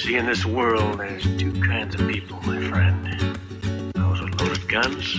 see, in this world, there's two kinds of people, my friend. Those with loaded guns,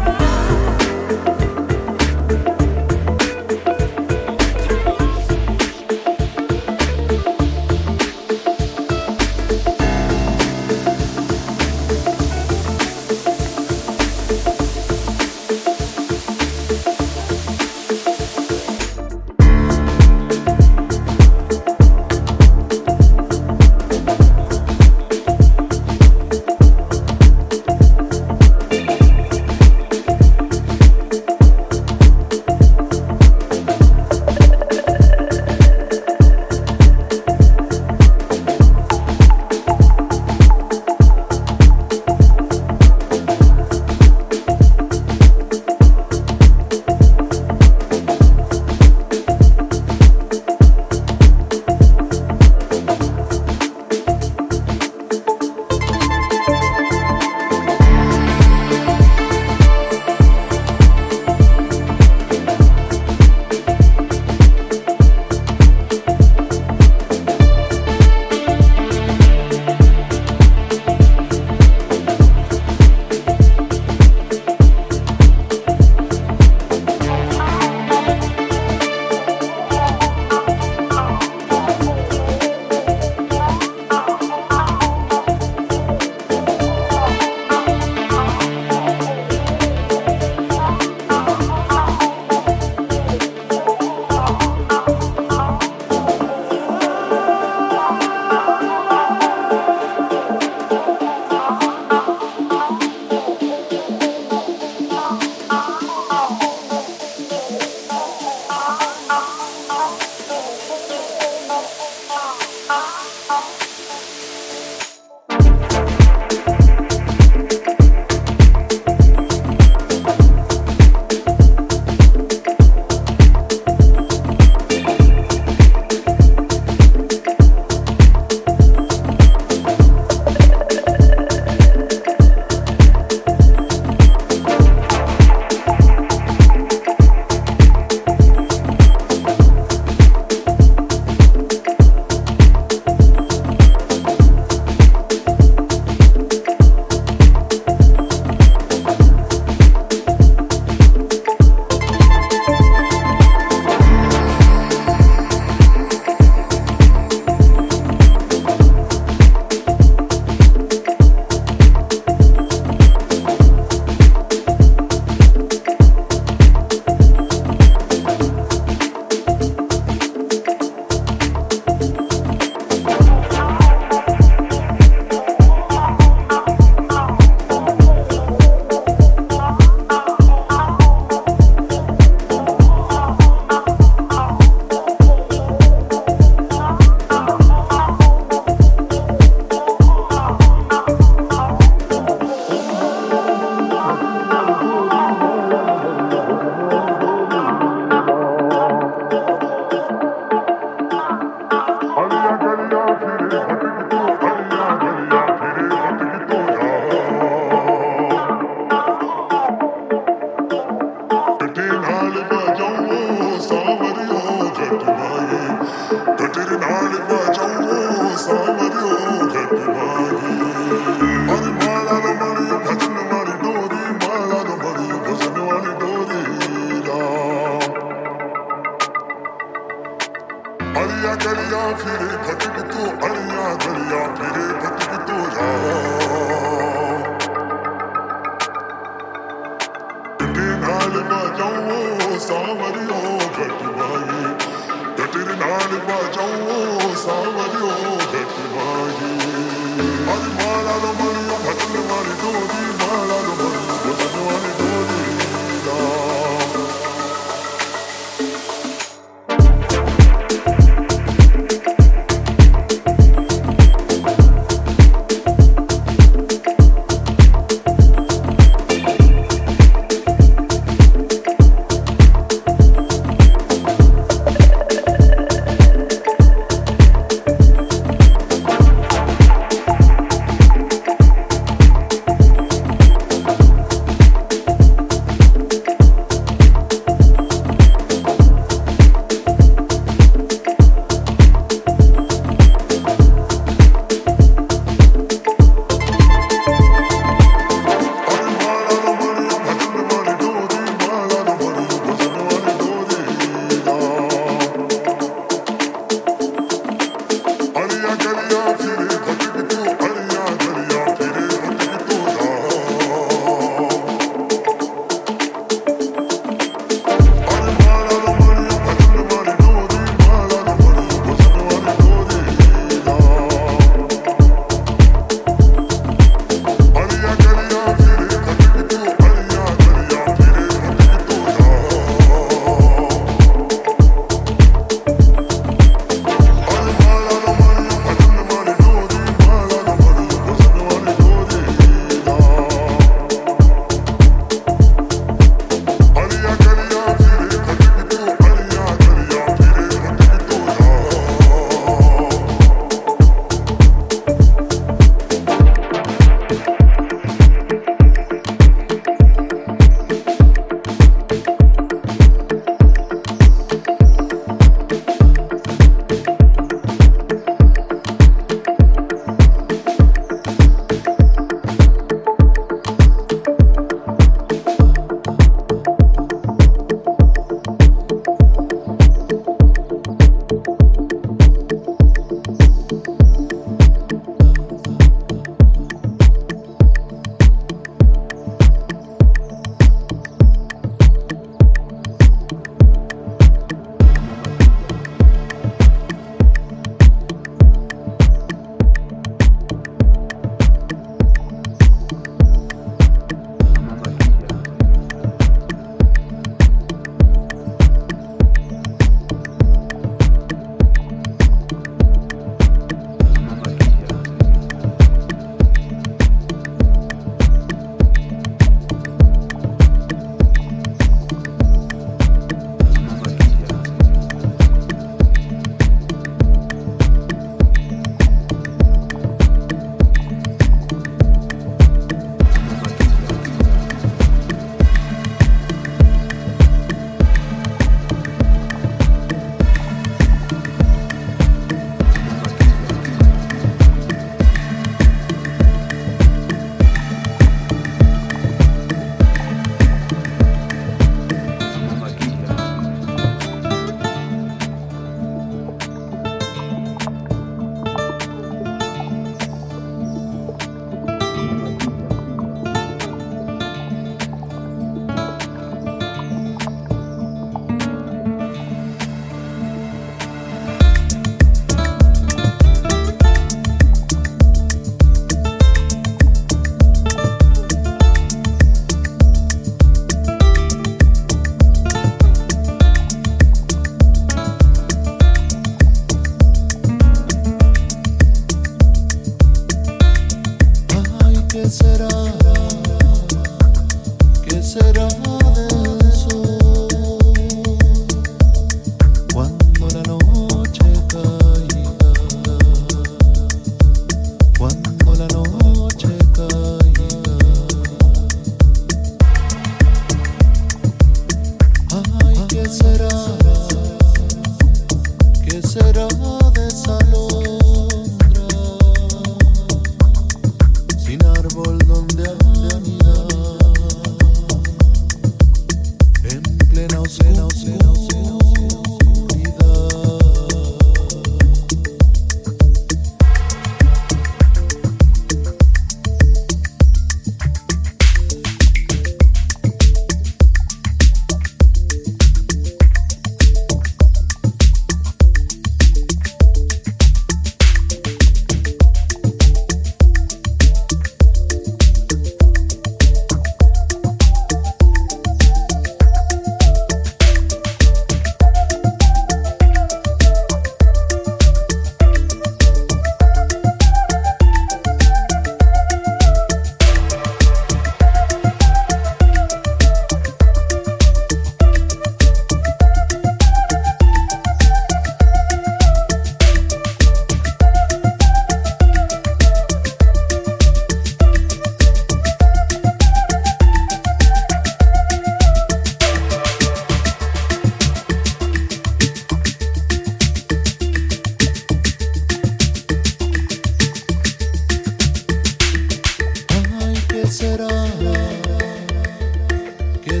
you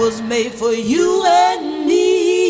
was made for you and me.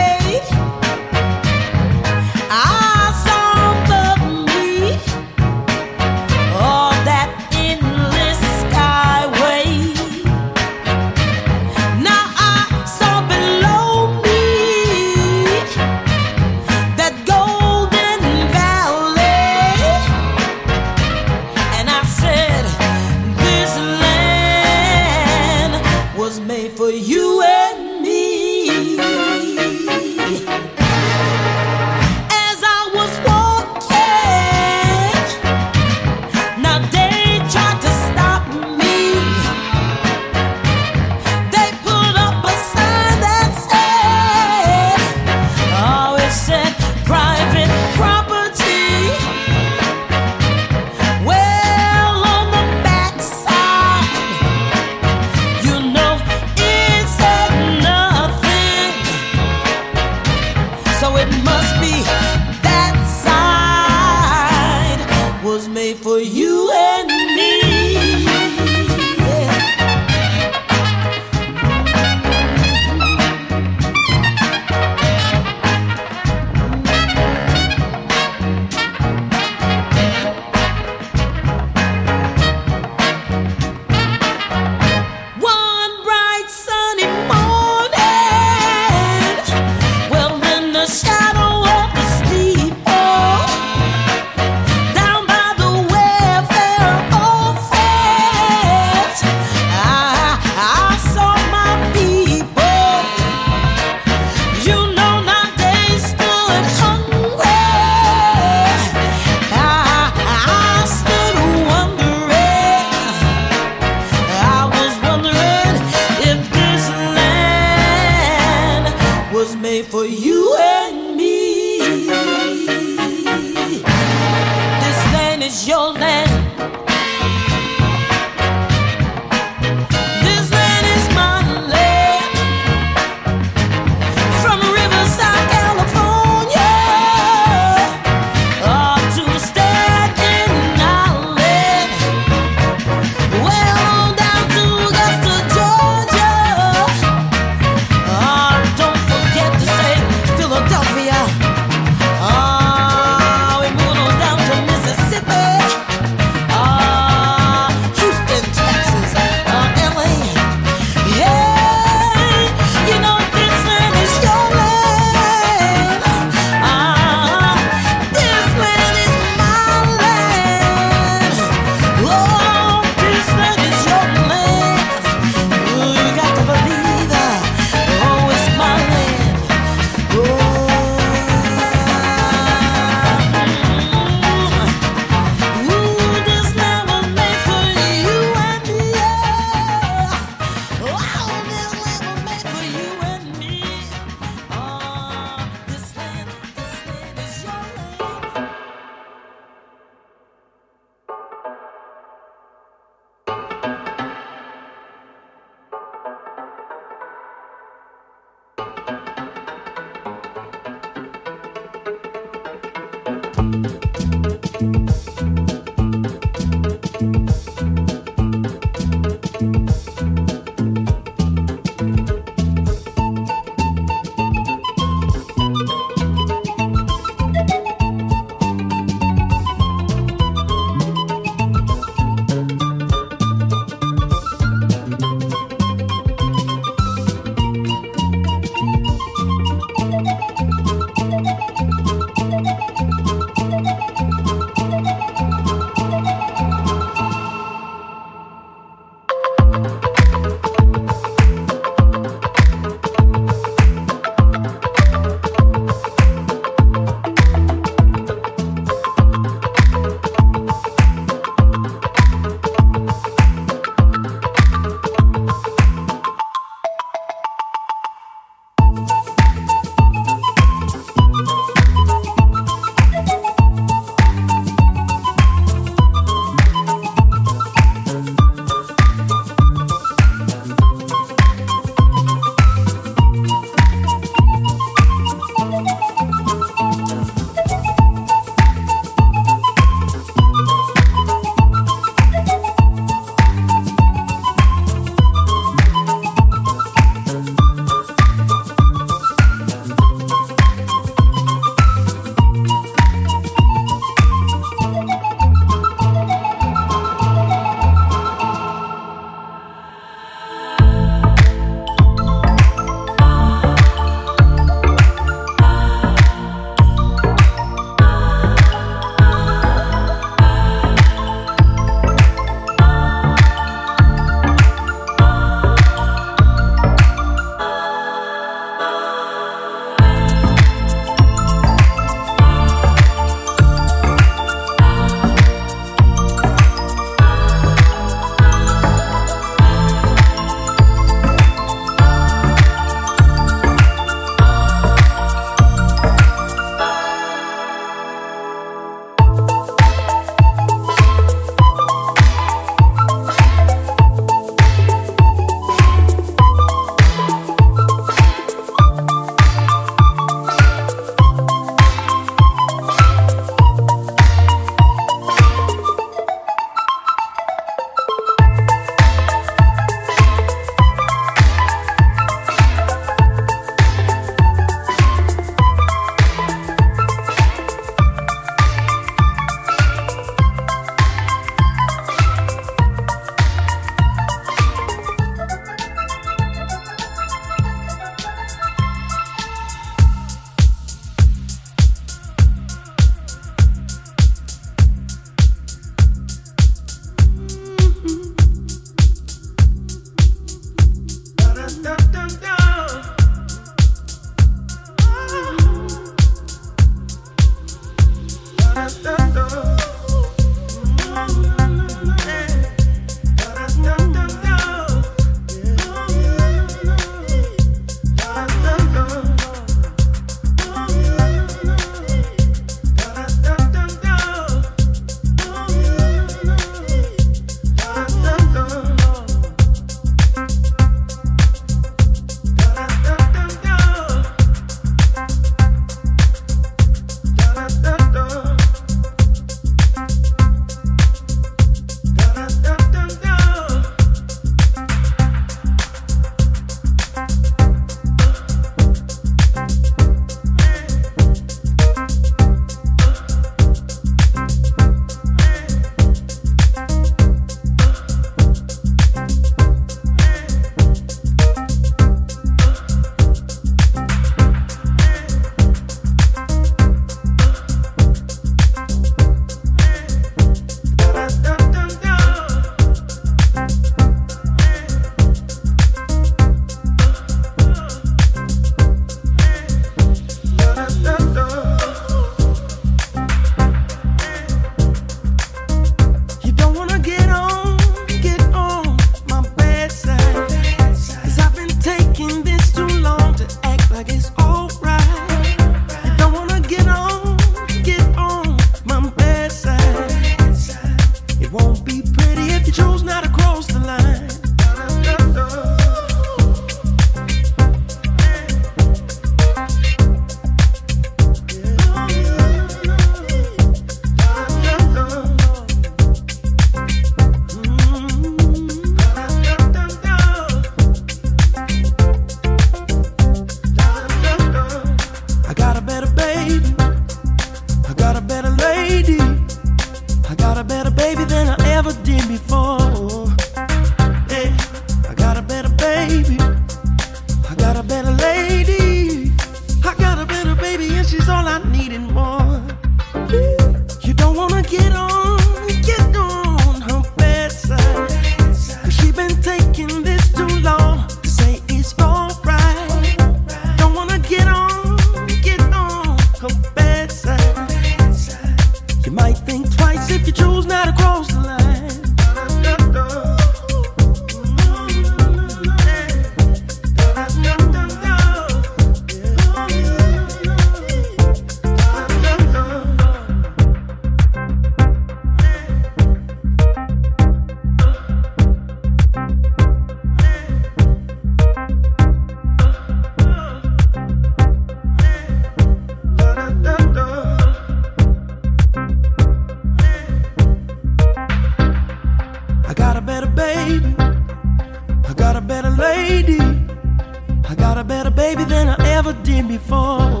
never did before.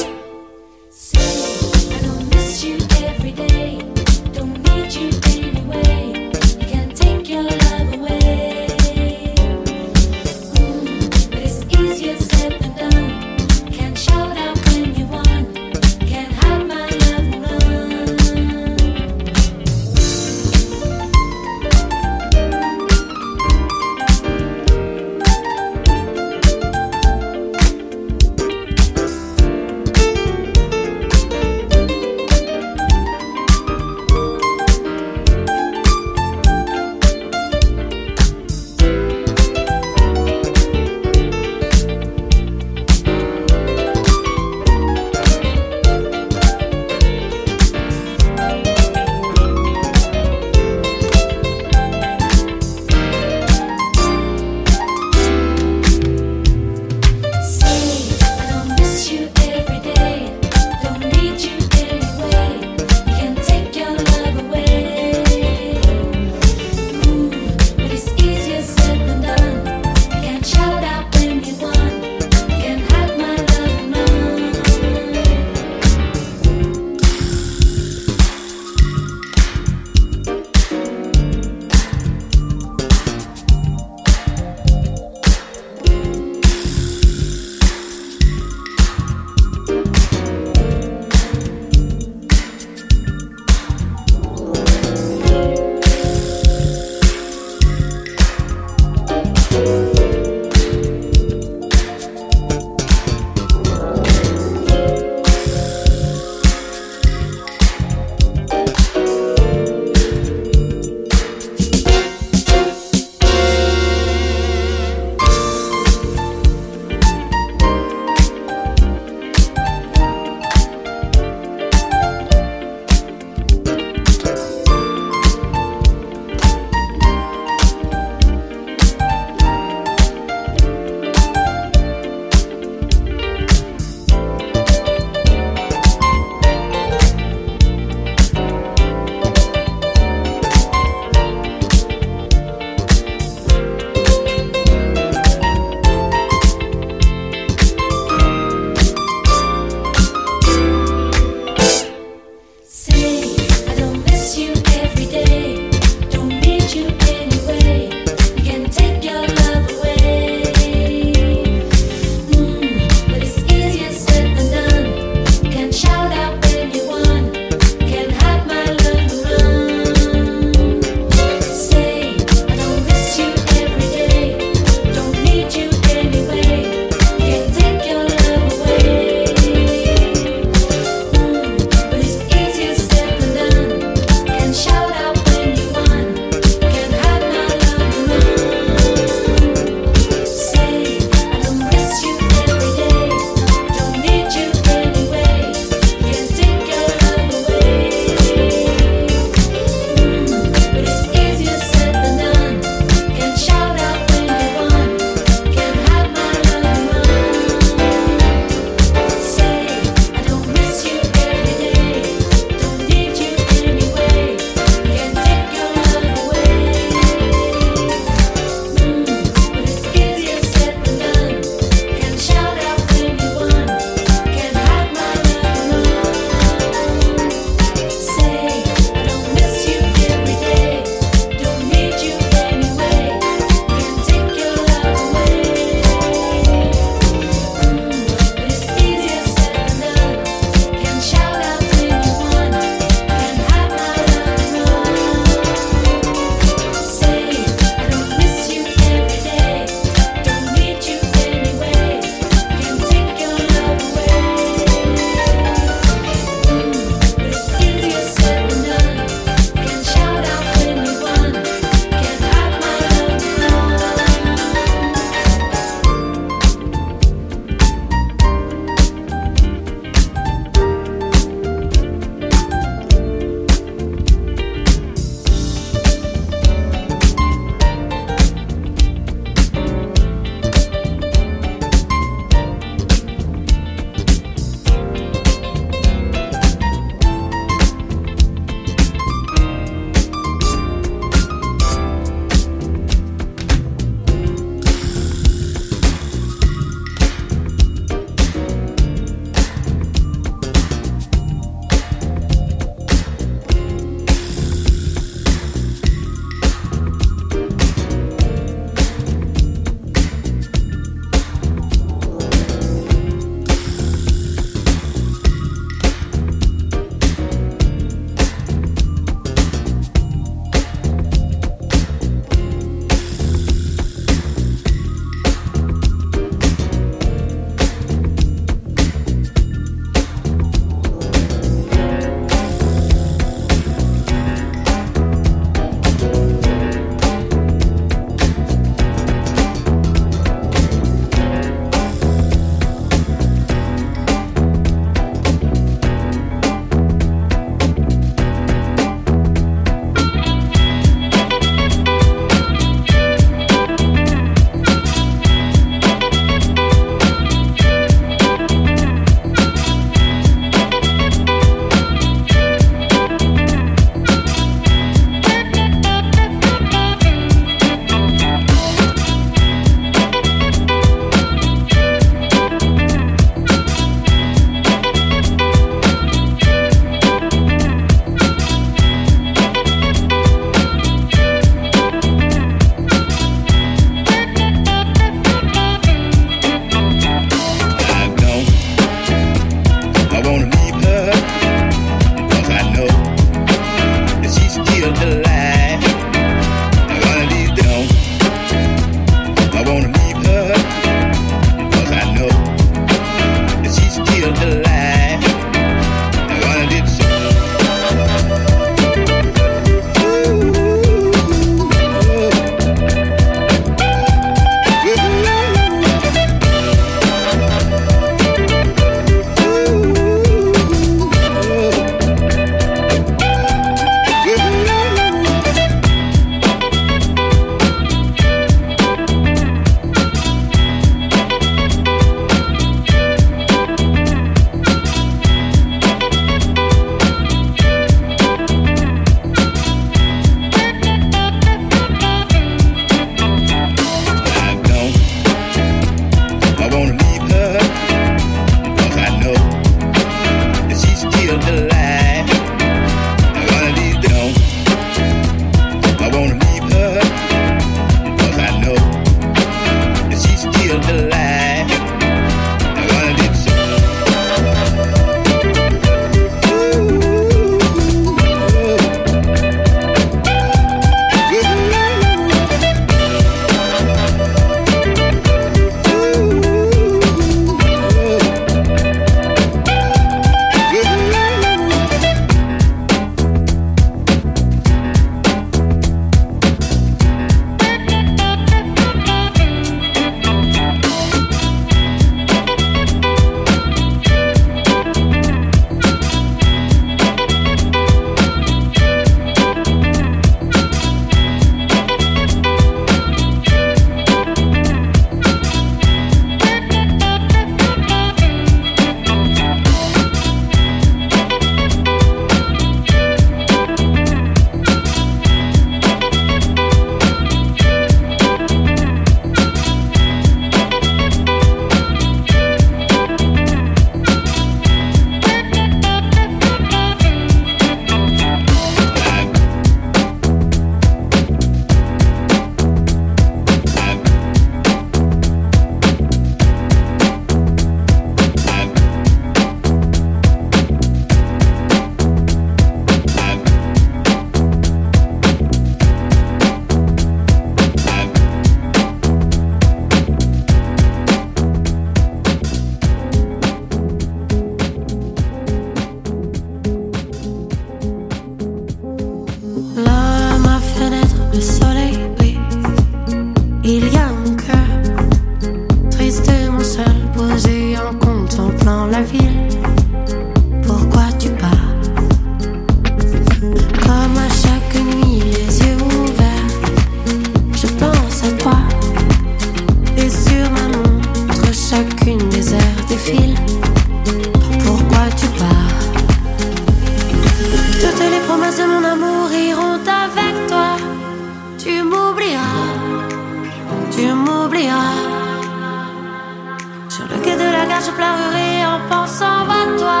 pleurer en pensant à toi.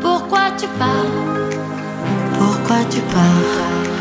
Pourquoi tu pars? Pourquoi tu pars?